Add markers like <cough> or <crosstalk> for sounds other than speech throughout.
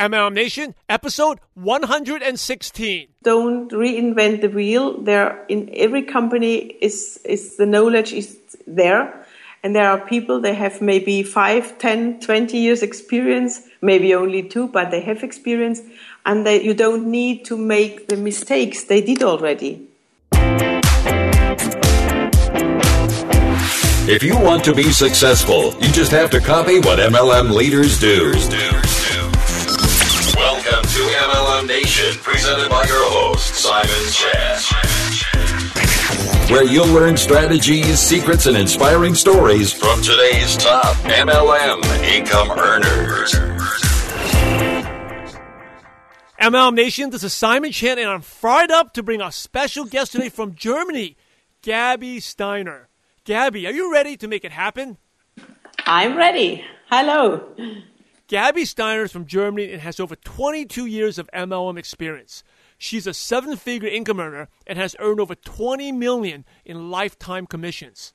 MLM Nation, episode 116. Don't reinvent the wheel. There in every company is is the knowledge is there. And there are people they have maybe 5, 10, 20 years experience, maybe only 2, but they have experience and they, you don't need to make the mistakes they did already. If you want to be successful, you just have to copy what MLM leaders do. Welcome Nation, presented by your host, Simon Chan. Where you'll learn strategies, secrets, and inspiring stories from today's top MLM income earners. MLM Nation, this is Simon Chan, and I'm fired up to bring our special guest today from Germany, Gabi Steiner. Gabi, are you ready to make it happen? I'm ready. Hello. Gabi Steiner is from Germany and has over 22 years of MLM experience. She's a seven-figure income earner and has earned over 20 million in lifetime commissions.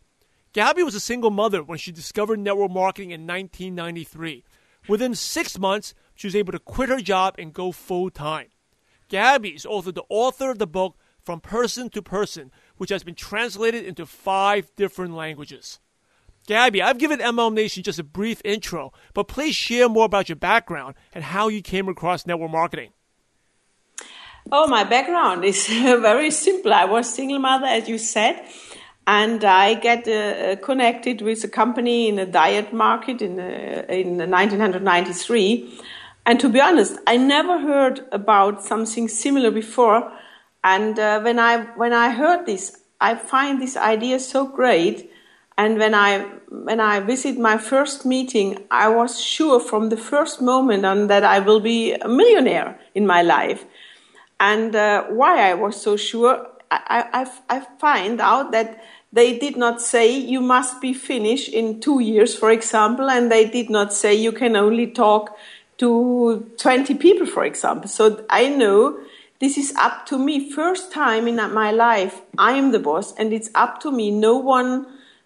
Gabi was a single mother when she discovered network marketing in 1993. Within six months, she was able to quit her job and go full time. Gabi is also the author of the book From Person to Person, which has been translated into five different languages. Gabi, I've given MLM Nation just a brief intro, but please share more about your background and how you came across network marketing. Oh, my background is <laughs> very simple. I was single mother, as you said, and I get uh, connected with a company in a diet market in, uh, in 1993. And to be honest, I never heard about something similar before. And uh, when I when I heard this, I find this idea so great and when I when I visit my first meeting, I was sure from the first moment on that I will be a millionaire in my life. And uh, why I was so sure, I, I, I find out that they did not say you must be finished in two years, for example, and they did not say you can only talk to 20 people, for example. So I know this is up to me. First time in my life, I am the boss, and it's up to me. No one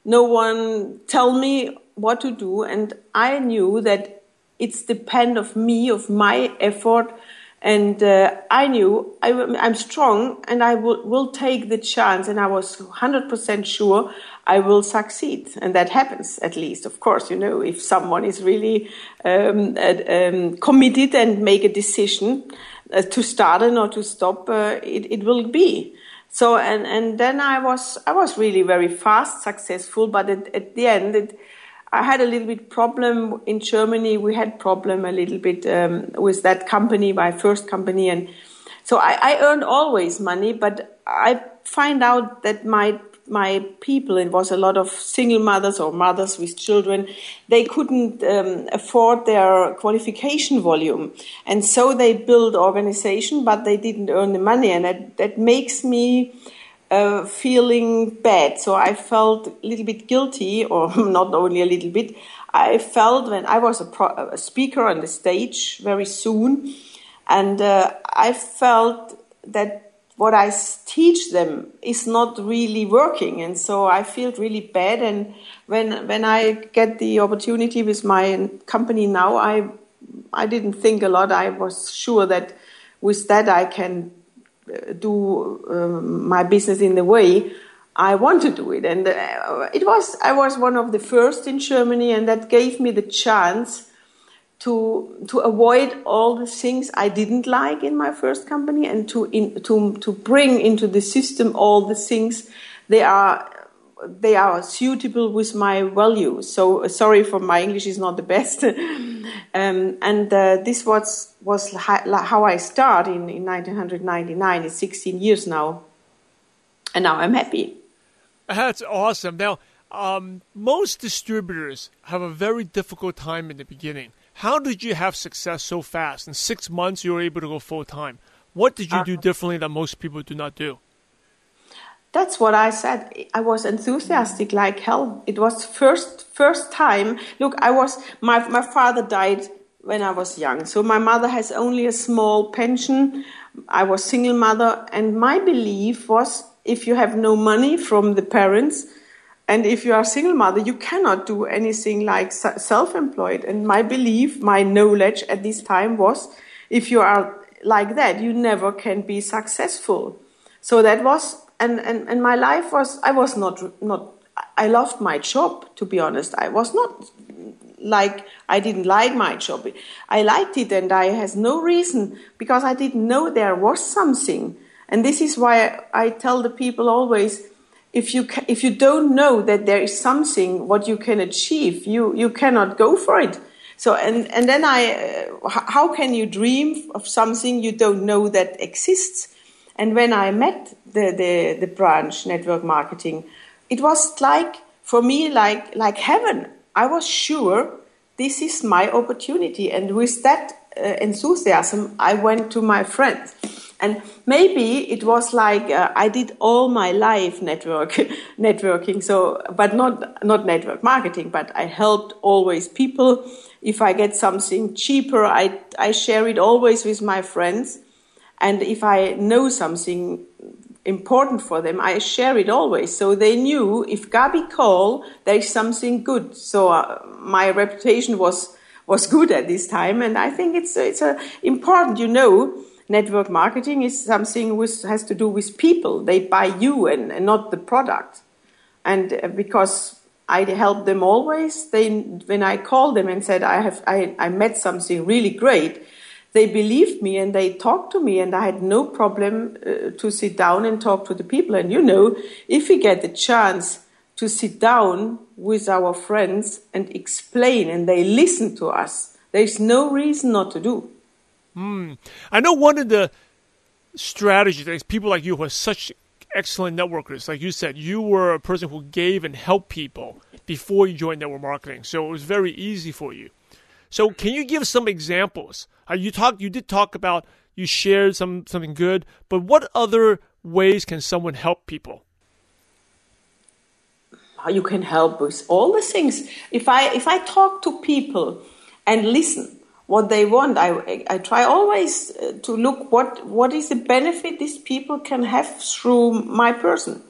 no one tell me what to do. And i knew that it's depend of me of my effort. And uh, i knew I, am strong and i will, will take the chance. And i was 100% sure i will succeed. And that happens at least of course you know if someone is really um, um, committed and make a decision uh, to start and or to stop uh, it, it will be so and and then I was I was really very fast successful, but at, at the end it, I had a little bit problem in Germany. We had problem a little bit um, with that company, my first company, and so I, I earned always money, but I find out that my my people, it was a lot of single mothers or mothers with children, they couldn't um, afford their qualification volume. And so they built organization, but they didn't earn the money. And that, that makes me uh, feeling bad. So I felt a little bit guilty, or <laughs> not only a little bit. I felt when I was a, pro- a speaker on the stage very soon, and uh, I felt that what I teach them is not really working, and so I feel really bad. And when when I get the opportunity with my company now, I I didn't think a lot. I was sure that with that I can uh, do um, my business in the way I want to do it. And uh, it was I was one of the first in Germany, and that gave me the chance to to avoid all the things I didn't like in my first company and to in, to to bring into the system all the things they are they are suitable with my values. So sorry for my English is not the best. <laughs> um, and uh, this was was how I started in, in 1999. It's 16 years now, and now I'm happy. That's awesome. Now, um, most distributors have a very difficult time in the beginning how did you have success so fast? In six months, you were able to go full time. What did you do uh-huh. differently that most people do not do? That's what I said. I was enthusiastic like hell. It was first first time. Look, I was my my father died when I was young, so my mother has only a small pension. I was single mother, and my belief was if you have no money from the parents, And if you are a single mother, you cannot do anything like self employed. And my belief, my knowledge at this time was if you are like that, you never can be successful. So that was, and, and, and my life was, I was not, not, I loved my job, to be honest. I was not like, I didn't like my job. I liked it and I has no reason because I didn't know there was something. And this is why I tell the people always, if you ca- if you don't know that there is something what you can achieve, you you cannot go for it. So and and then I, uh, how can you dream of something you don't know that exists? And when I met the the, the branch network marketing, it was like for me like like heaven. I was sure this is my opportunity, and with that uh, enthusiasm, I went to my friends and maybe it was like uh, I did all my life network <laughs> networking. So, but not not network marketing. But I helped always people. If I get something cheaper, I I share it always with my friends. And if I know something important for them, I share it always. So they knew if Gabi call, there is something good. So uh, my reputation was was good at this time, and I think it's it's a important, you know network marketing is something which has to do with people. They buy you and, and not the product. And uh, because I help them always, they, when I called them and said, I have, I, I met something really great, they believed me and they talked to me and I had no problem uh, to sit down and talk to the people. And you know, if we get the chance to sit down with our friends and explain and they listen to us, there's no reason not to do. Mm. I know one of the strategies that people like you who are such excellent networkers, like you said, you were a person who gave and helped people before you joined network marketing, so it was very easy for you. So, can you give some examples? Uh, you talked, you did talk about you shared some something good, but what other ways can someone help people? You can help with all the things. If I if I talk to people and listen, what they want. I, I try always uh, to look what, what is the benefit these people can have through my person.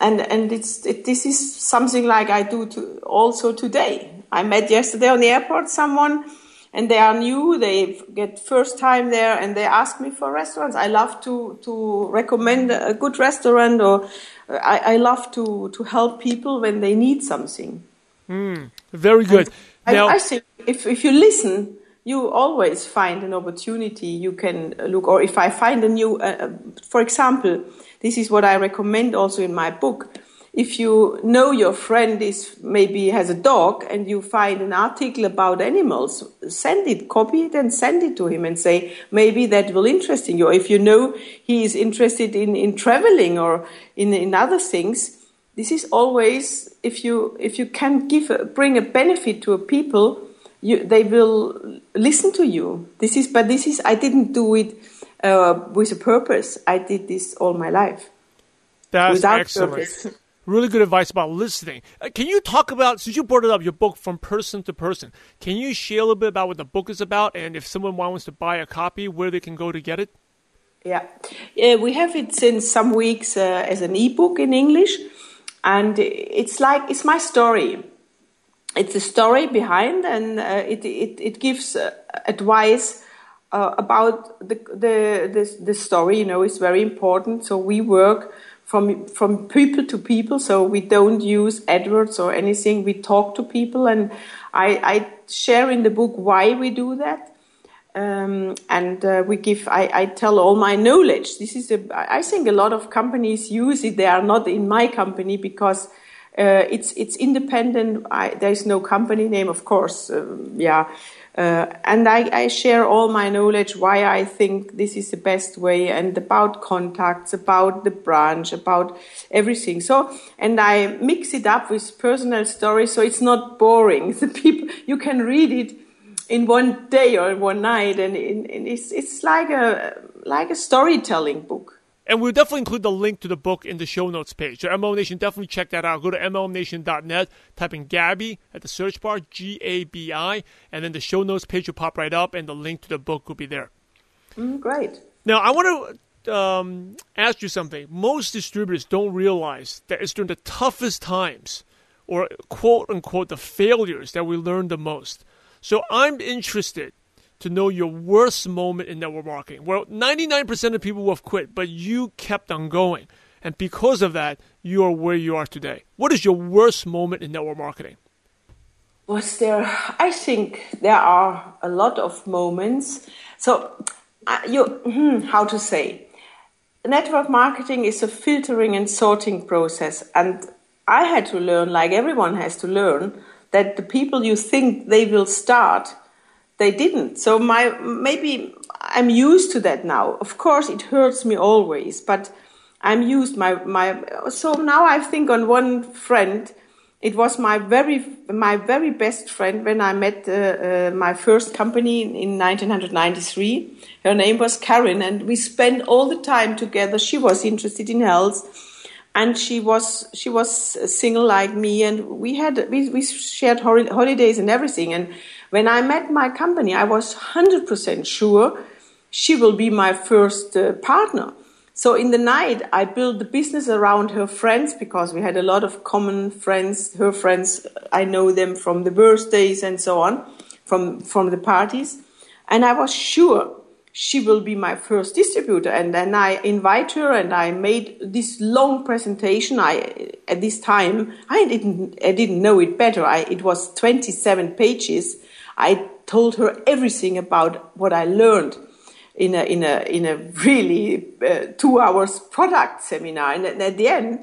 And, and it's, it, this is something like I do to, also today. I met yesterday on the airport someone and they are new, they get first time there and they ask me for restaurants. I love to, to recommend a good restaurant or I, I love to, to help people when they need something. Mm, very good. now, I, I think if, if you listen, you always find an opportunity you can look or if i find a new uh, uh, for example this is what i recommend also in my book. If you know your friend is maybe has a dog and you find an article about animals send it copy it and send it to him and say maybe that will interest you. Or if you know he is interested in, in traveling or in, in other things this is always if you if you can give bring a benefit to a people you, they will listen to you. This is, but this is, I didn't do it uh, with a purpose. I did this all my life. That's excellent. Purpose. <laughs> Really good advice about listening. Uh, can you talk about, since you brought it up, your book from person to person, can you share a little bit about what the book is about and if someone wants to buy a copy, where they can go to get it? Yeah, yeah we have it since some weeks uh, as an ebook in English. And it's like, it's my story it's a story behind, and uh, it, it, it gives uh, advice uh, about the, the, the the story. You know, it's very important. So we work from from people to people. So we don't use AdWords or anything. We talk to people, and I, I share in the book why we do that. Um, and uh, we give I, I, tell all my knowledge this is a i think a lot of companies use it they are not in my company because uh, it's it's independent. I, there is no company name, of course. Um, yeah, uh, and I, I, share all my knowledge why I think this is the best way, and about contacts, about the branch, about everything. So, and I mix it up with personal stories, so it's not boring. <laughs> The people you can read it in one day or one night, and, and it's it's like a like a storytelling book. And we'll definitely include the link to the book in the show notes page. So MLM Nation, definitely check that out. Go to MLMNation.net, type in Gabi at the search bar, G A B I, and then the show notes page will pop right up, and the link to the book will be there. Mm, great. Now, I want to um, ask you something. Most distributors don't realize that it's during the toughest times, or quote unquote, the failures that we learn the most. So I'm interested to know your worst moment in network marketing. Well, 99% of people will have quit, but you kept on going. And because of that, you are where you are today. What is your worst moment in network marketing? Was there, I think there are a lot of moments. So, uh, you, hmm, how to say? Network marketing is a filtering and sorting process. And I had to learn, like everyone has to learn, that the people you think they will start, they didn't. So my maybe I'm used to that now. Of course, it hurts me always, but I'm used my my. So now I think on one friend. It was my very my very best friend when I met uh, uh, my first company in, in 1993. Her name was Karen, and we spent all the time together. She was interested in health and she was she was single like me and we had we, we shared holidays and everything and when i met my company i was 100% sure she will be my first uh, partner. So in the night i built the business around her friends because we had a lot of common friends. Her friends i know them from the birthdays and so on from from the parties. And i was sure she will be my first distributor. And then i invite her and i made this long presentation. I at this time i didn't i didn't know it better. I, it was 27 pages i told her everything about what i learned in a in a in a really uh, two hours product seminar and at the end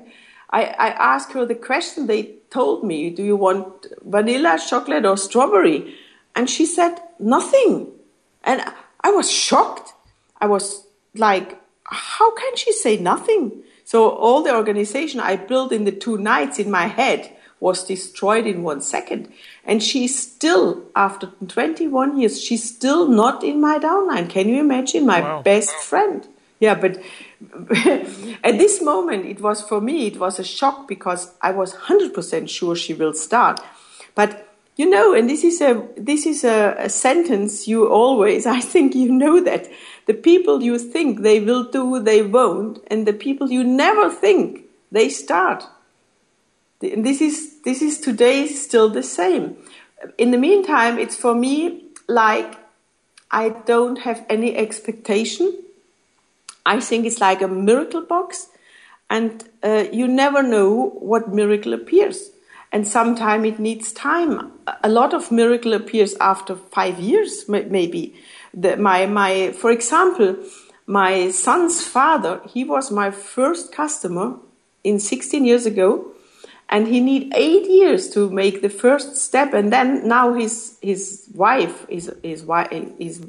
I, I asked her the question they told me do you want vanilla chocolate or strawberry and she said nothing and I was shocked. I was like, how can she say nothing? So all the organization I built in the two nights in my head was destroyed in one second. And she's still, after 21 years, she's still not in my downline. Can you imagine? My wow. best friend. Yeah, but <laughs> at this moment, it was for me, it was a shock because I was 100% sure she will start. But you know, and this is a this is a, a, sentence you always. <laughs> I think you know that the people you think they will do, they won't, and the people you never think they start. This is this is today still the same. In the meantime, it's for me like I don't have any expectation. I think it's like a miracle box, and uh, you never know what miracle appears and sometimes it needs time. A lot of miracle appears after five years, maybe. The, my, my, for example, my son's father, he was my first customer in 16 years ago, and he need eight years to make the first step, and then now his his wife, his his wife, his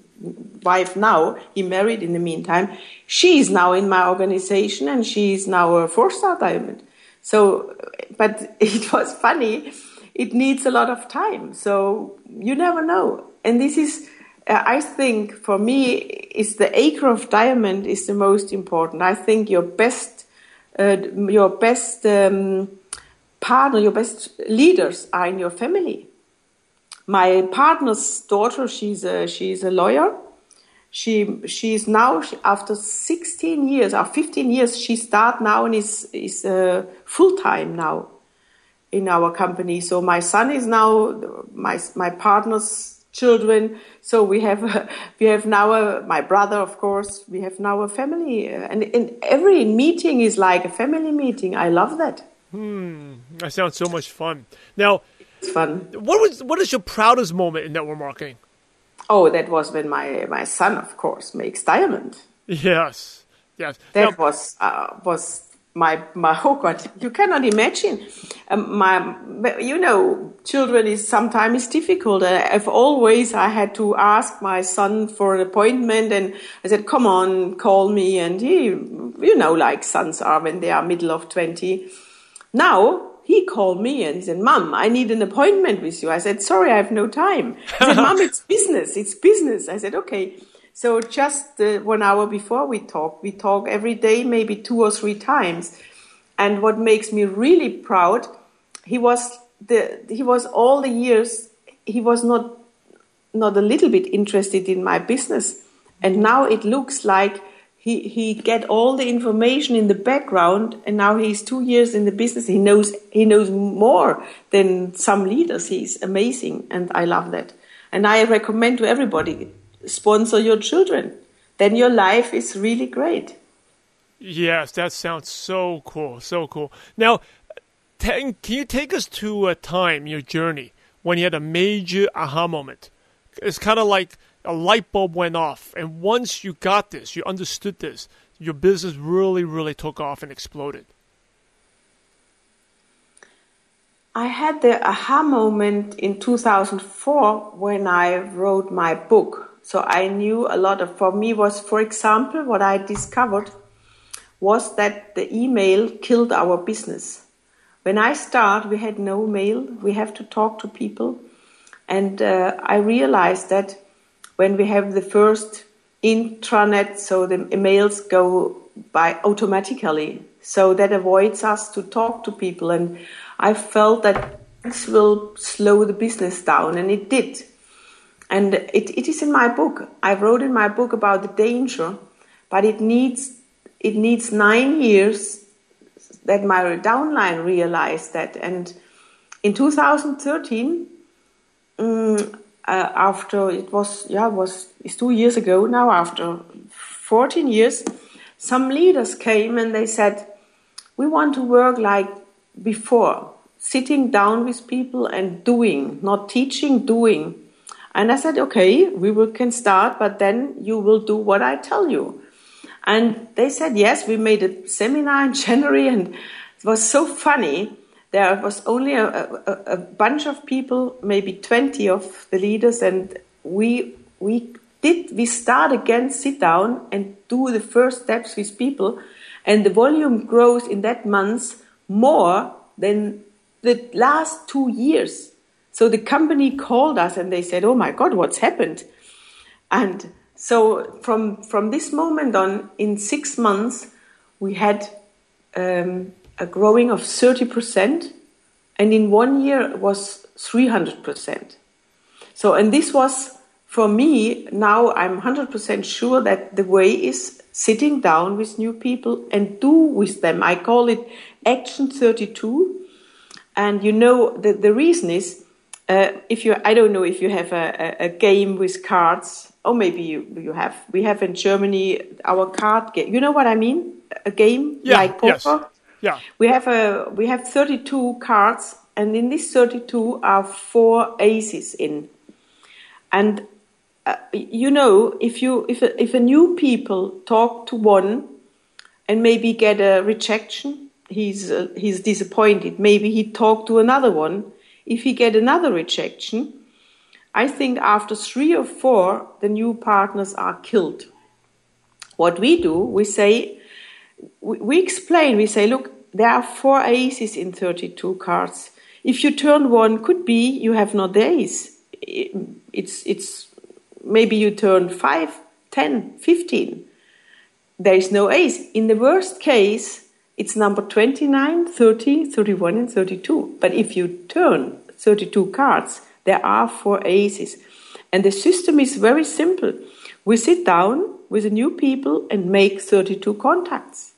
wife now, he married in the meantime. She is now in my organization, and she is now a four-star diamond. So, but <laughs> it was funny. It needs a lot of time. So you never know. And this is, uh, I think for me, is the acre of diamond is the most important. I think your best, uh, your best um, partner, your best leaders are in your family. My partner's daughter, she's a, she's a lawyer. She she's now after 16 years or 15 years she start now and is is uh, full time now in our company. So my son is now my my partner's children. So we have <laughs> we have now a, my brother of course we have now a family. And, and every meeting is like a family meeting. I love that hmm that sounds so much fun now it's fun what was what is your proudest moment in network marketing Oh, that was when my, my son, of course, makes diamond. Yes, yes. That now, was uh, was my my <laughs> oh god, you cannot imagine. Um, my you know, children is sometimes difficult. I've always I had to ask my son for an appointment, and I said, "Come on, call me." And he, you know, like sons are when they are middle of twenty. Now he called me and said, Mom, I need an appointment with you. I said, Sorry, I have no time. He said, Mom, it's <laughs> business. It's business. I said, Okay. So just uh, one hour before we talk, we talk every day, maybe two or three times. And what makes me really proud, he was the, he was all the years, he was not, not a little bit interested in my business. And now it looks like he he get all the information in the background, and now he's two years in the business. He knows he knows more than some leaders. He's amazing, and I love that. And I recommend to everybody sponsor your children. Then your life is really great. Yes, that sounds so cool, so cool. Now, can you take us to a time, your journey, when you had a major aha moment? It's kind of like a light bulb went off, and once you got this, you understood this, your business really, really took off and exploded. I had the aha moment in 2004 when I wrote my book. So I knew a lot of, for me was, for example, what I discovered was that the email killed our business. When I start, we had no mail. We have to talk to people. And uh, I realized that when we have the first intranet, so the emails go by automatically. So that avoids us to talk to people. And I felt that this will slow the business down, and it did. And it, it is in my book. I wrote in my book about the danger, but it needs it needs nine years that my downline realized that. And in 2013, um, uh, after it was yeah it was it's two years ago now after 14 years some leaders came and they said we want to work like before sitting down with people and doing not teaching doing. And i said okay we will, can start but then you will do what i tell you. And they said yes we made a seminar in <laughs> january and it was so funny there was only a, a, a, bunch of people, maybe 20 of the leaders, and we, we did, we start again, sit down and do the first steps with people, and the volume grows in that month more than the last two years. So the company called us and they said, "Oh my God, what's happened?" And so from from this moment on, in six months, we had um, a growing of 30%, and in one year it was 300%. So, and this was for me, now I'm 100% sure that the way is sitting down with new people and do with them. I call it Action 32. And you know, the, the reason is uh, if you, I don't know if you have a, a, a, game with cards, or maybe you, you have. We have in Germany our card game. You know what I mean? A game yeah, like poker. Yes. Yeah. We have a we have 32 cards, and in these 32 are four aces in. And uh, you know, if you if a, if a new people talk to one, and maybe get a rejection, he's uh, he's disappointed. Maybe he talk to another one. If he get another rejection, I think after three or four, the new partners are killed. What we do, we say we explain, we say, look, there are four aces in 32 cards. If you turn one, could be you have no ace. It's, it's, maybe you turn five, ten, fifteen. There is no ace. In the worst case, it's number 29, 30, 31, and 32. But if you turn 32 cards, there are four aces. And the system is very simple. We sit down with new people and make 32 contacts.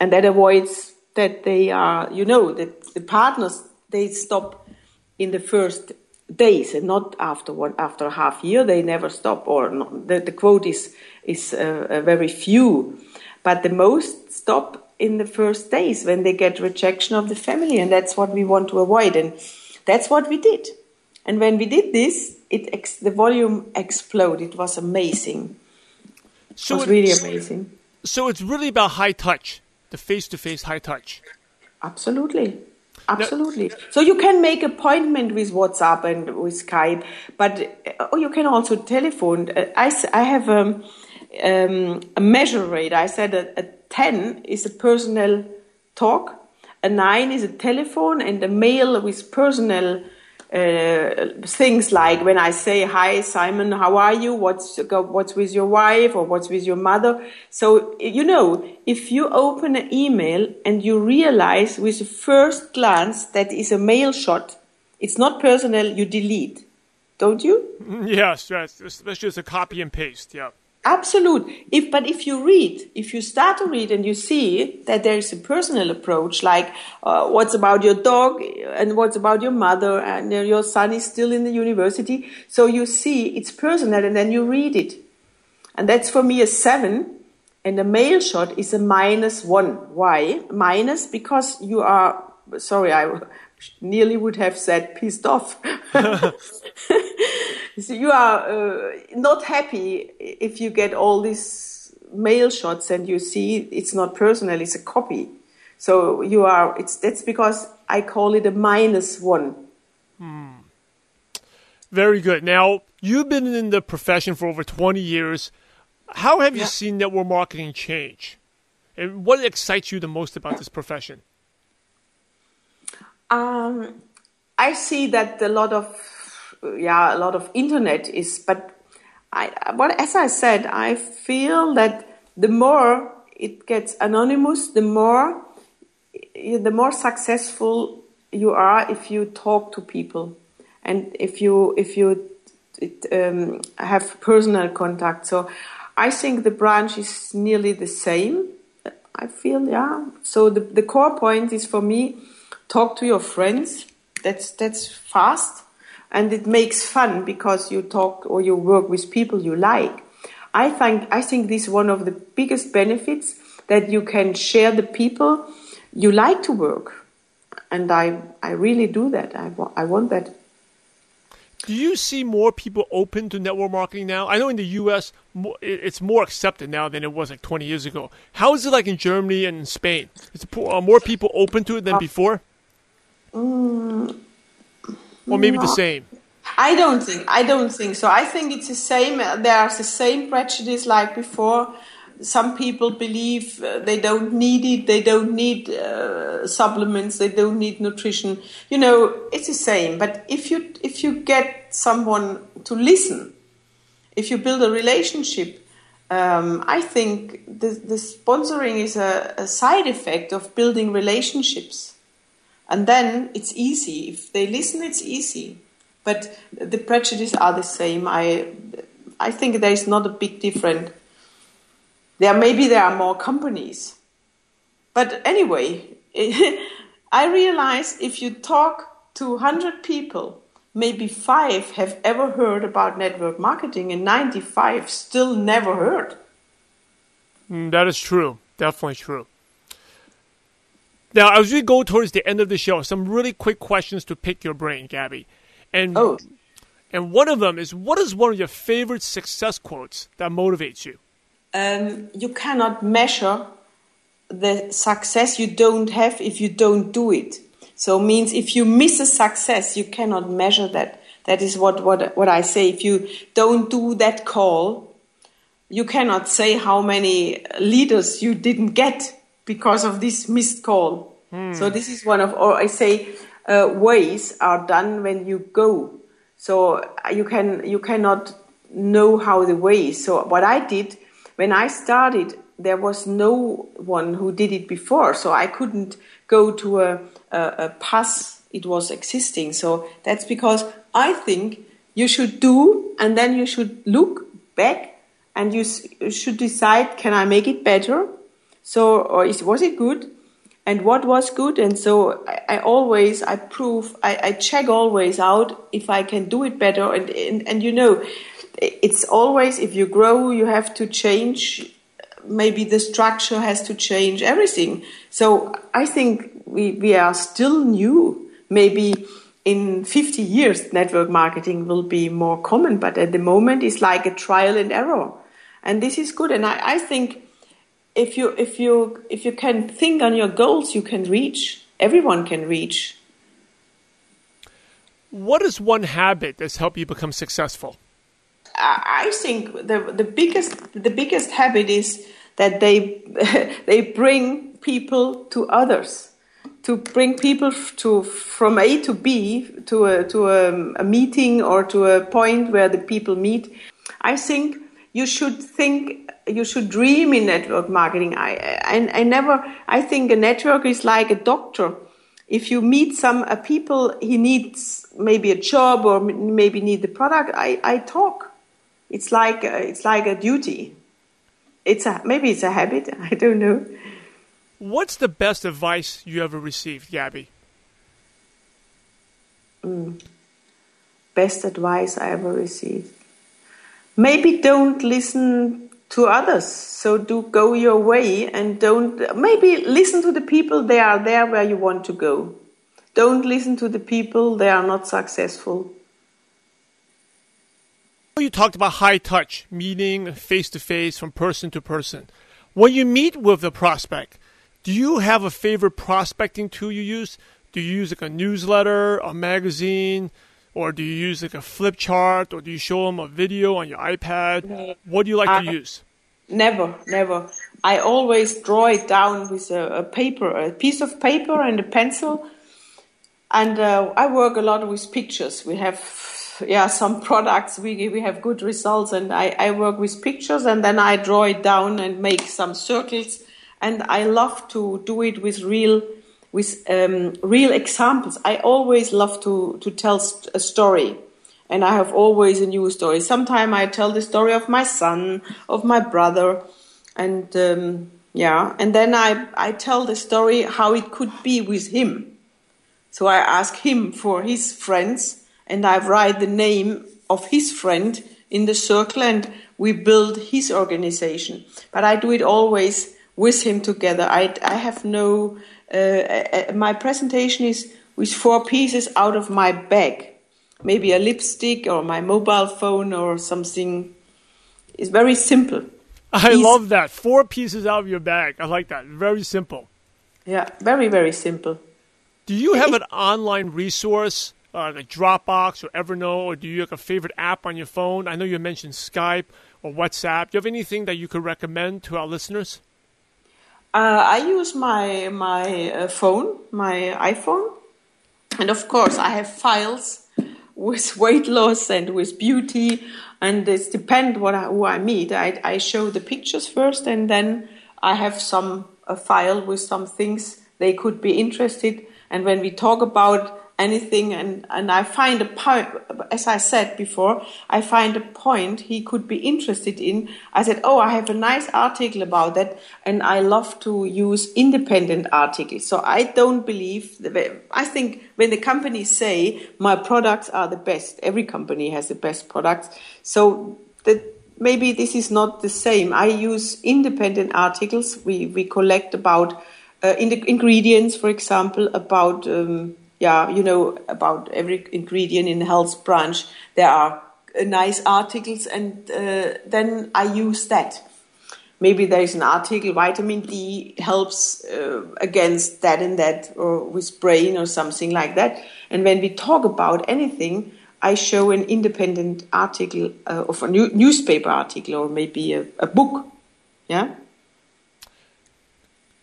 And that avoids that they are, you know, that the partners they stop in the first days and not after one after a half year they never stop or not, the, the quote is is uh, uh, very few. But the most stop in the first days when they get rejection of the family and that's what we want to avoid and that's what we did. And when we did this it ex- the volume exploded. It was amazing so it was really amazing so it's really about high touch the face-to-face high touch. Absolutely. Absolutely. No. So you can make appointment with WhatsApp and with Skype, but oh, you can also telephone. Uh, I, I have a, um, um, a measure rate. I said a, a 10 is a personal talk, a 9 is a telephone, and a mail with personal uh, things like when I say, "Hi, Simon, how are you? What's what's with your wife or what's with your mother?" So you know, if you open an email and you realize with the first glance that is a mail shot, it's not personal. You delete, don't you? <laughs> Yes, yes, especially as a copy and paste. Yeah. Absolute. If but if you read, if you start to read and you see that there is a personal approach, like uh, what's about your dog and what's about your mother, and your son is still in the university, so you see it's personal, and then you read it, and that's for me a seven, and a male shot is a minus one. Why minus? Because you are sorry, I nearly would have said pissed off. <laughs> so you are uh, not happy if you get all these mail shots and you see it's not personal, it's a copy. So you are, it's, that's because I call it a minus one. Hmm. Very good. Now, you've been in the profession for over 20 years. How have you yeah. seen network marketing change? And what excites you the most about this profession? Um, I see that a lot of yeah a lot of internet is, but I but as I said, I feel that the more it gets anonymous, the more the more successful you are if you talk to people and if you if you um, have personal contact. So I think the branch is nearly the same. I feel yeah. So the the core point is for me talk to your friends. That's that's fast, and it makes fun because you talk or you work with people you like. I think I think this is one of the biggest benefits that you can share the people you like to work, and I I really do that. I I want that. Do you see more people open to network marketing now? I know in the U.S. it's more accepted now than it was like 20 years ago. How is it like in Germany and Spain? Is more people open to it than uh, before? Mm, or maybe no. the same. I don't think. I don't think so. I think it's the same. There's the same prejudice like before. Some people believe uh, they don't need it. They don't need uh, supplements. They don't need nutrition. You know, it's the same. But if you if you get someone to listen, if you build a relationship, um, I think the, the sponsoring is a, a side effect of building relationships and then it's easy. If they listen, it's easy. But the prejudices are the same. I, I think there is not a big difference. There maybe there are more companies, but anyway, <laughs> I realize if you talk to hundred people, maybe five have ever heard about network marketing, and ninety-five still never heard. Mm, that is true. Definitely true. Now, as we go towards the end of the show, some really quick questions to pick your brain, Gabi. And oh. and one of them is, what is one of your favorite success quotes that motivates you? Um, you cannot measure the success you don't have if you don't do it. So it means if you miss a success, you cannot measure that. That is what, what, what I say. If you don't do that call, you cannot say how many leaders you didn't get because of this missed call. Hmm. So this is one of, or I say, uh, ways are done when you go. So uh, you can you cannot know how the way. So what I did when I started, there was no one who did it before, so I couldn't go to a, a, a pass. It was existing. So that's because I think you should do, and then you should look back, and you should decide: Can I make it better? So, or is, was it good? And what was good? And so I, I always, I prove, I, I, check always out if I can do it better. And, and, and you know, it's always, if you grow, you have to change. Maybe the structure has to change everything. So I think we, we are still new. Maybe in 50 years, network marketing will be more common, but at the moment it's like a trial and error. And this is good. And I, I think if you if you if you can think on your goals, you can reach. Everyone can reach. What is one habit that's helped you become successful? I think the the biggest the biggest habit is that they <laughs> they bring people to others to bring people to from A to B to a to a, a meeting or to a point where the people meet. I think you should think you should dream in network marketing. I, I, I never, I think a network is like a doctor. If you meet some uh, people, he needs maybe a job or maybe need the product. I, I talk. It's like uh, it's like a duty. It's a maybe it's a habit. <laughs> I don't know. What's the best advice you ever received, Gabi? Mm. Best advice I ever received. Maybe don't listen to others. So do go your way and don't maybe listen to the people they are there where you want to go. Don't listen to the people they are not successful. You talked about high touch, meeting face to face from person to person. When you meet with a prospect, do you have a favorite prospecting tool you use? Do you use like a newsletter, a magazine, or do you use like a flip chart, or do you show them a video on your iPad? What do you like I, to use? Never, never. I always draw it down with a, a paper, a piece of paper and a pencil. And uh, I work a lot with pictures. We have, yeah, some <laughs> products. We we have good results, and I, I work with pictures, and then I draw it down and make some circles. And I love to do it with real with um, real examples. I always love to, to tell a story. And I have always a new story. Sometimes I tell the story of my son, of my brother, and um, yeah, and then I, I tell the story how it could be with him. So I ask him for his friends, and I write the name of his friend in the circle, and we build his organization. But I do it always with him together. I, I have no uh, uh, my presentation is with four pieces out of my bag, maybe a lipstick or my mobile phone or something. It's very simple. I Piece. love that. Four pieces out of your bag. I like that. Very simple. Yeah, very, very simple. Do you have an online resource uh, like Dropbox or Evernote, or do you have a favorite app on your phone? I know you mentioned Skype or WhatsApp. Do you have anything that you could recommend to our listeners? Uh, I use my my uh, phone, my iPhone, and of course I have files with <laughs> weight loss and with beauty, and it depends what I, who I meet. I, I show the pictures first, and then I have some a file with some things they could be interested. And when we talk about anything and, and I find a point, as I said before, I find a point he could be interested in. I said, Oh, I have a nice article about that and I love to use independent articles. So I don't believe, the, I think when the companies say my products are the best, every company has the best products. So that maybe this is not the same. I use independent articles. We, we collect about uh, in the ingredients, for example, about, um, yeah, you know, about every ingredient in health branch. There are uh, nice articles, and uh, then I use that. Maybe there is an article, vitamin D helps uh, against that and that, or with brain or something like that. And when we talk about anything, I show an independent article uh, of a new, newspaper article or maybe a, a book. Yeah.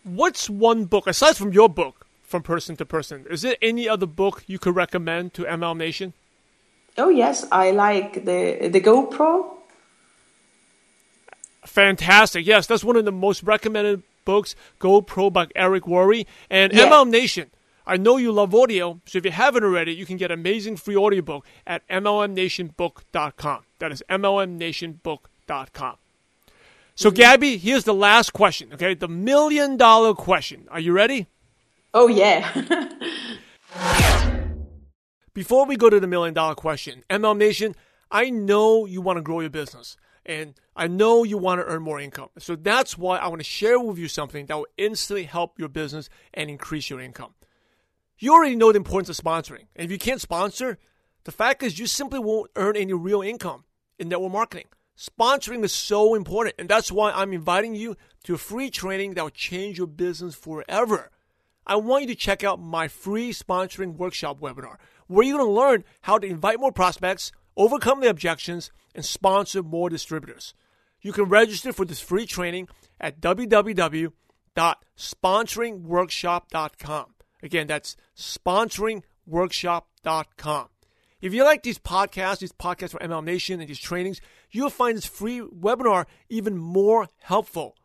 What's one book aside from your book from person to person. Is there any other book you could recommend to MLM Nation? Oh yes, I like the the Go Pro. Fantastic. Yes, that's one of the most recommended books, Go Pro by Eric Worre and yeah. MLM Nation. I know you love audio, so if you haven't already, you can get amazing free audiobook at mlmnationbook.com. That is mlmnationbook.com. So, mm-hmm. Gabi, here's the last question, okay? The million dollar question. Are you ready? Oh, yeah. <laughs> Before we go to the million dollar question, MLM Nation, I know you want to grow your business and I know you want to earn more income. So that's why I want to share with you something that will instantly help your business and increase your income. You already know the importance of sponsoring. And if you can't sponsor, the fact is you simply won't earn any real income in network marketing. Sponsoring is so important. And that's why I'm inviting you to a free training that will change your business forever. I want you to check out my free sponsoring workshop webinar, where you're going to learn how to invite more prospects, overcome the objections, and sponsor more distributors. You can register for this free training at www.sponsoringworkshop.com. Again, that's sponsoringworkshop.com. If you like these podcasts, these podcasts from MLM Nation and these trainings, you'll find this free webinar even more helpful.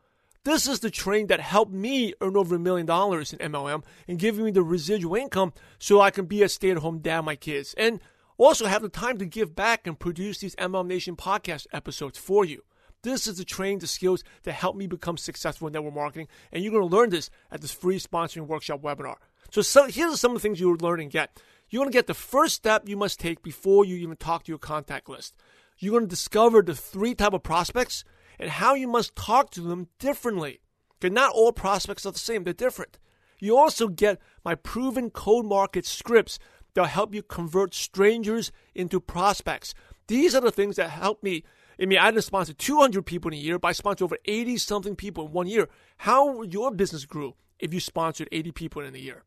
This is the training that helped me earn over a million dollars in MLM and giving me the residual income so I can be a stay at home dad my kids. And Also, have the time to give back and produce these MLM Nation podcast episodes for you. This is the training, the skills that help me become successful in network marketing, and you're going to learn this at this free sponsoring workshop webinar. So, so here's are some of the things you will learn and get. You're going to get the first step you must take before you even talk to your contact list. You're going to discover the three type of prospects and how you must talk to them differently. Okay, not all prospects are the same; they're different. You also get my proven cold market scripts that'll help you convert strangers into prospects. These are the things that help me. I mean, I didn't sponsor 200 people in a year, but I sponsored over 80 something people in one year. How your business grow if you sponsored 80 people in a year?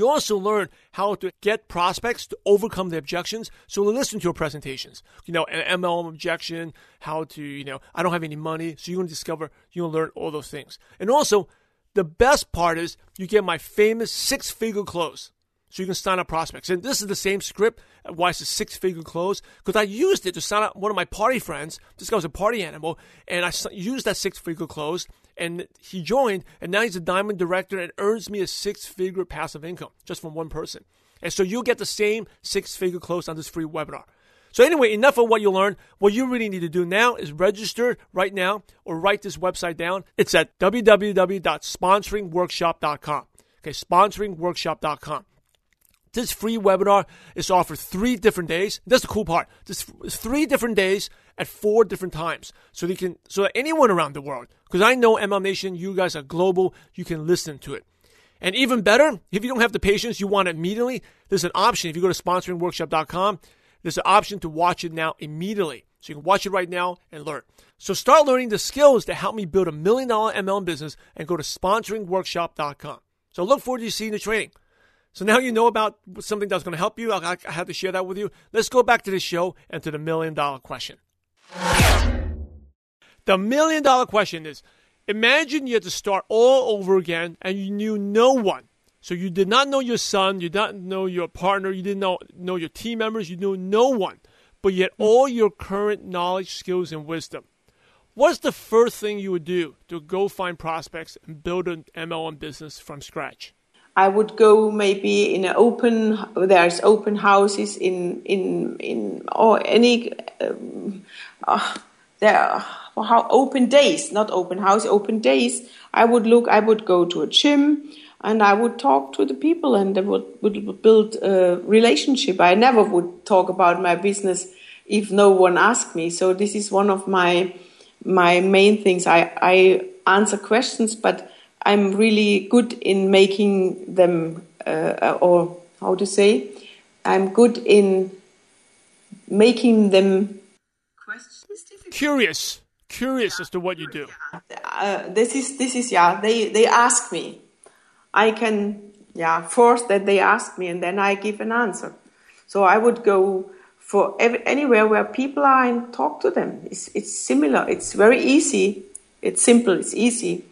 You also learn how to get prospects to overcome the objections. So listen to your presentations. You know, an MLM objection, how to, you know, I don't have any money. So you're going to discover, you're going to learn all those things. And also, the best part is you get my famous six figure close. So you can sign up prospects. And this is the same script. Uh, why it's a six figure close? Because I used it to sign up one of my party friends. This guy was a party animal. And I used that six figure close. And he joined. And now he's a diamond director and earns me a six figure passive income just from one person. And so you get the same six figure close on this free webinar. So anyway, enough of what you learned. What you really need to do now is register right now or write this website down. It's at www.sponsoringworkshop.com. Okay, sponsoringworkshop.com. This free webinar is offered three different days. That's the cool part. This three different days at four different times, so you can so that anyone around the world, because I know MLM Nation, you guys are global, you can listen to it. And even better, if you don't have the patience, you want it immediately. There's an option. If you go to sponsoringworkshop.com, there's an option to watch it now immediately. So you can watch it right now and learn. So start learning the skills that help me build a million dollar MLM business and go to sponsoringworkshop.com. So look forward to seeing the training. So now you know about something that's going to help you. I, I had to share that with you. Let's go back to the show and to the million dollar question. The million dollar question is imagine you had to start all over again and you knew no one. So you did not know your son, you did not know your partner, you didn't know, know your team members, you knew no one, but yet hmm. all your current knowledge, skills, and wisdom. What's the first thing you would do to go find prospects and build an MLM business from scratch? I would go maybe in an open. There's open houses in in in or any. Um, uh, there are how open days, not open house, open days. I would look. I would go to a gym and I would talk to the people and I would, would build a relationship. I never would talk about my business if no one asked me. So this is one of my my main things. I I answer questions, but I'm really good in making them, uh, or how to say, I'm good in making them curious, curious yeah. as to what you do. Uh, this is this is yeah. They they ask me, I can yeah force that they ask me, and then I give an answer. So I would go for every, anywhere where people are and talk to them. It's it's similar. It's very easy. It's simple. It's easy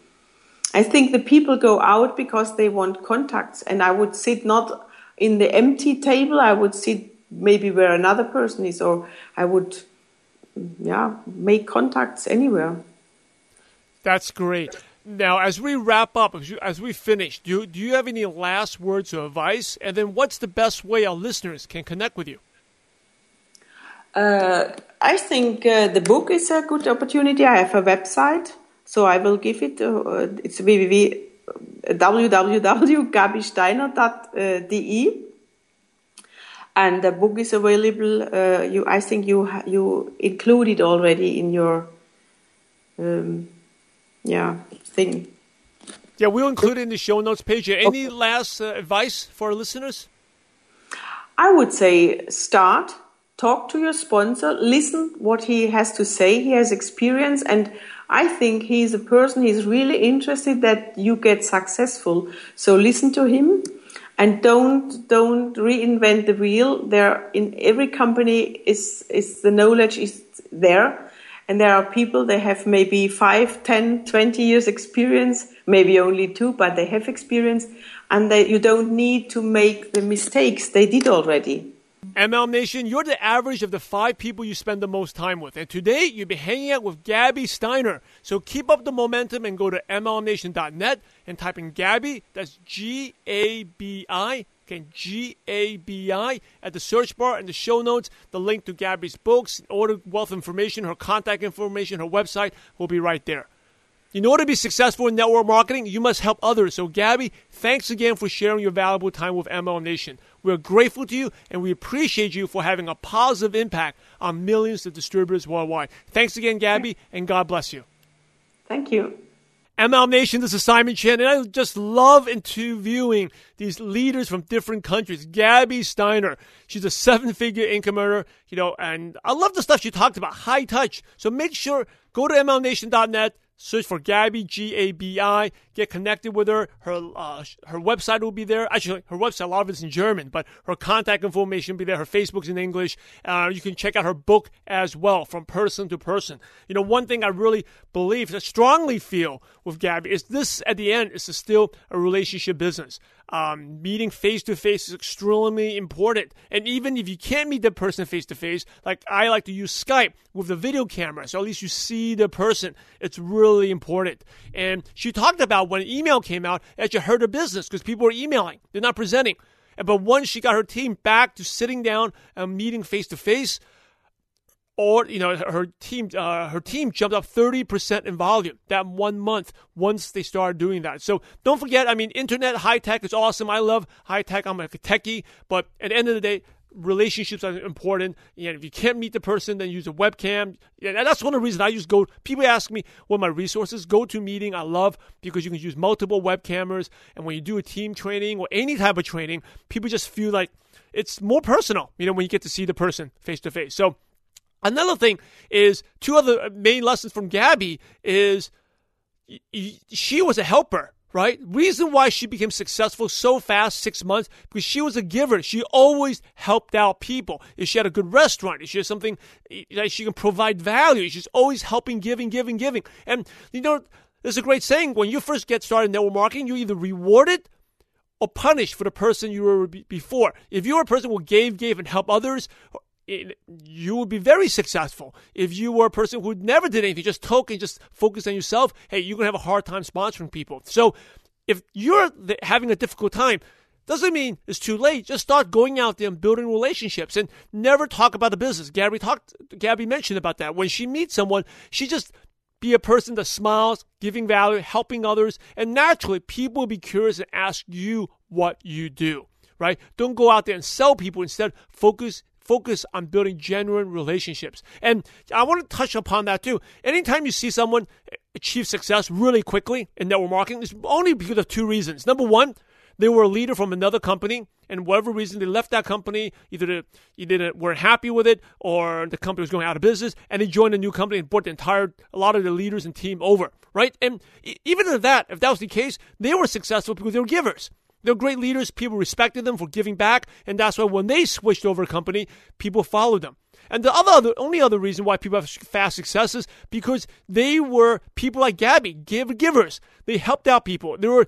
I think the people go out because they want contacts, and I would sit not in the empty table. I would sit maybe where another person is, or I would, yeah, make contacts anywhere. That's great. Now, as we wrap up, as we finish, do you, do you have any last words of advice? And then, what's the best way our listeners can connect with you? Uh, I think uh, the book is a good opportunity. I have a website so I will give it, uh, it's www, www.gabisteiner.de and the book is available. Uh, you, I think you you include it already in your um, yeah thing. Yeah, we'll include it in the show notes page. Any okay. last uh, advice for our listeners? I would say start, talk to your sponsor, listen what he has to say. He has experience and I think he's a person, he's really interested that you get successful. So listen to him and don't, don't reinvent the wheel. There, in every company is, is the knowledge is there. And there are people, they have maybe 5, 10, 20 years experience, maybe only two, but they have experience. And they, you don't need to make the mistakes they did already. MLM Nation, you're the average of the five people you spend the most time with. And today, you'll be hanging out with Gabi Steiner. So keep up the momentum and go to MLMNation.net and type in Gabi, that's G A B I, Again, G A B I at the search bar and the show notes. The link to Gabi's books, order wealth information, her contact information, her website will be right there. In order to be successful in network marketing, you must help others. So, Gabi, thanks again for sharing your valuable time with MLM Nation. We're grateful to you and we appreciate you for having a positive impact on millions of distributors worldwide. Thanks again, Gabi, and God bless you. Thank you. MLM Nation, this is Simon Chen, and I just love interviewing these leaders from different countries. Gabi Steiner, she's a seven-figure income earner, you know, and I love the stuff she talked about, high touch. So make sure, go to MLMNation.net, Search for Gabi G A B I. Get connected with her. Her uh, her website will be there. Actually, her website a lot of it's in German, but her contact information will be there. Her Facebook's in English. Uh, you can check out her book as well, from person to person. You know, one thing I really believe, I strongly feel with Gabi is this. At the end, is still a relationship business. Um, meeting face to face is extremely important. And even if you can't meet the person face to face, like I like to use Skype with the video camera, so at least you see the person. It's really important. And she talked about when email came out, that you heard her business because people were emailing, they're not presenting. But once she got her team back to sitting down and meeting face to face, or you know her team uh, her team jumped up 30% in volume that one month once they started doing that. So don't forget i mean internet high tech is awesome. I love high tech. I'm a techie. But at the end of the day relationships are important. And if you can't meet the person then use a webcam. That's one of the reasons i use go people ask me what my resources GoToMeeting i love because you can use multiple web cameras and when you do a team training or any type of training people just feel like it's more personal you know when you get to see the person face to face. So Another thing is two other main lessons from Gabi is she was a helper, right? Reason why she became successful so fast, six months, because she was a giver. She always helped out people. If she had a good restaurant, if she had something that she can provide value, she's always helping, giving, giving, giving. And you know, there's a great saying: when you first get started in network marketing, you either rewarded or punished for the person you were before. If you're a person who gave, gave, and helped others, it, you would be very successful. If you were a person who never did anything, just took and just focused on yourself, hey, you're going to have a hard time sponsoring people. So if you're having a difficult time, doesn't mean it's too late. Just start going out there and building relationships and never talk about the business. Gabi talked, Gabi mentioned about that. When she meets someone, she just be a person that smiles, giving value, helping others, and naturally people will be curious and ask you what you do, right? Don't go out there and sell people. Instead, focus focus on building genuine relationships. And I want to touch upon that too. Anytime you see someone achieve success really quickly in network marketing, it's only because of two reasons. Number one, they were a leader from another company, and whatever reason they left that company, either they, either weren't happy with it or the company was going out of business, and they joined a new company and brought the entire a lot of the leaders and team over, right? And even if that, if that was the case, they were successful because they were givers. They're great leaders. People respected them for giving back, and that's why when they switched over a company, people followed them. And the other, the only other reason why people have fast successes because they were people like Gabi, give givers. They helped out people. They were,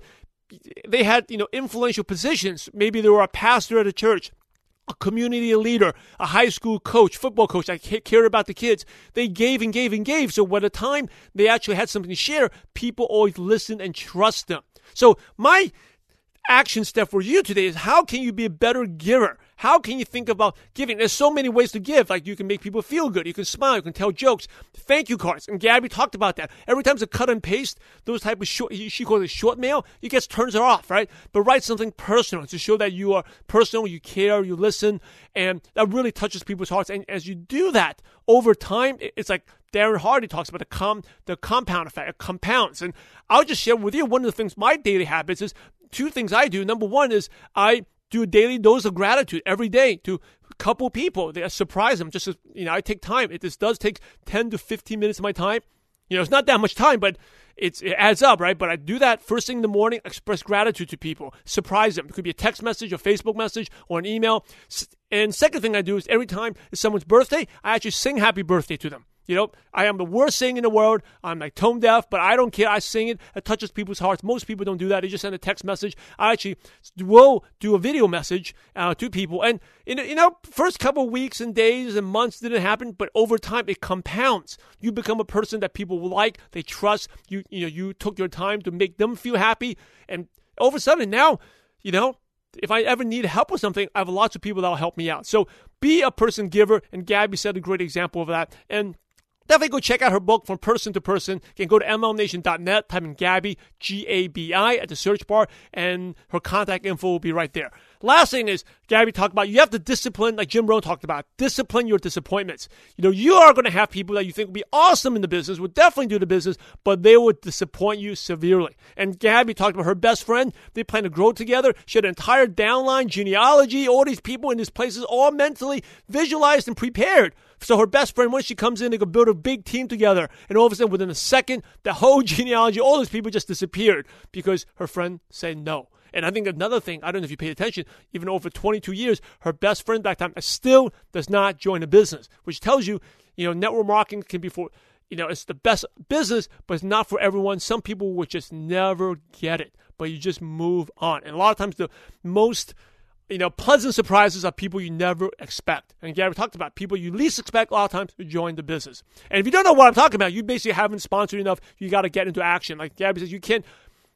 they had you know influential positions. Maybe they were a pastor at a church, a community leader, a high school coach, football coach. I cared about the kids. They gave and gave and gave. So by the time they actually had something to share, people always listened and trust them. So my action step for you today is how can you be a better giver? How can you think about giving? There's so many ways to give. Like you can make people feel good. You can smile. You can tell jokes. Thank you cards. And Gabi talked about that. Every time it's a cut and paste, those type of short, she calls it short mail, it gets turns her off, right? But write something personal to show that you are personal, you care, you listen, and that really touches people's hearts. And as you do that over time, it's like Darren Hardy talks about the com the compound effect, it compounds. And I'll just share with you one of the things my daily habits is two things I do. Number one is I do a daily dose of gratitude every day to a couple people. They surprise them. Just you know, I take time. It this does take ten to fifteen minutes of my time. You know, it's not that much time, but it adds up, right? But I do that first thing in the morning, express gratitude to people, surprise them. It could be a text message, a Facebook message, or an email. And second thing I do is every time it's someone's birthday, I actually sing happy birthday to them. You know, I am the worst singer in the world. I'm like tone deaf, but I don't care. I sing it. It touches people's hearts. Most people don't do that. They just send a text message. I actually will do a video message uh, to people. And, you know, first couple weeks and days and months didn't happen, but over time it compounds. You become a person that people like, they trust. You, you know, you took your time to make them feel happy. And all of a sudden now, you know, if I ever need help with something, I have lots of people that will help me out. So be a person giver, and Gabi set a great example of that. And Definitely go check out her book from person to person. You can go to MLMNation.net, type in Gabi, G A B I, at the search bar, and her contact info will be right there. Last thing is, Gabi talked about you have to discipline, like Jim Rohn talked about, discipline your disappointments. You know, you are going to have people that you think will be awesome in the business, would definitely do the business, but they would disappoint you severely. And Gabi talked about her best friend. They plan to grow together. She had an entire downline, genealogy, all these people in these places, all mentally visualized and prepared so her best friend, when she comes in, they could build a big team together. And all of a sudden, within a second, the whole <laughs> genealogy, all those people just disappeared because her friend said no. And I think another thing, I don't know if you paid attention, even over 22 years, her best friend back time still does not join a business, which tells you, you know, network marketing can be for, you know, it's the best business, but it's not for everyone. Some people would just never get it, but you just move on. And a lot of times, the most you know, pleasant surprises are people you never expect. And Gary talked about people you least expect a lot of times to join the business. And if you don't know what I'm talking about, you basically haven't sponsored enough. You got to get into action. Like Gabi says, you can't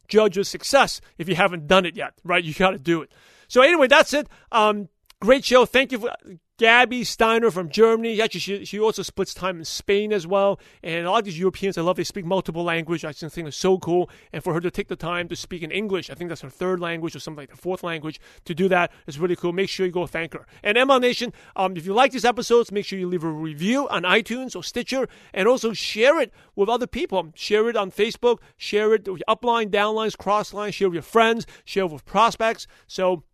judge your success if you haven't done it yet, right? You got to do it. So anyway, that's it. Um, great show. Thank you for Gabi Steiner from Germany. Actually, she, she also splits time in Spain as well. And a lot of these Europeans, I love they speak multiple language. I just think it's so cool. And for her to take the time to speak in English, I think that's her third language or something like the fourth language, to do that is really cool. Make sure you go thank her. And ML Nation, um, if you like these episodes, make sure you leave a review on iTunes or Stitcher and also share it with other people. Share it on Facebook, share it with upline, downlines, crosslines, share with your friends, share with prospects. So,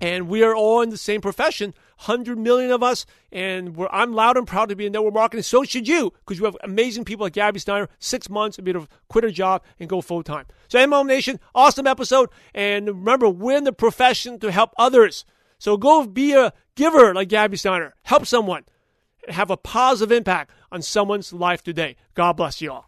and we are all in the same profession 100 million of us, and I'm loud and proud to be in network marketing. So should you, because you have amazing people like Gabi Steiner, six months, to be able to quit her job and go full time. So, MLM Nation, awesome episode. And remember, we're in the profession to help others. So go be a giver like Gabi Steiner. Help someone. Have a positive impact on someone's life today. God bless you all.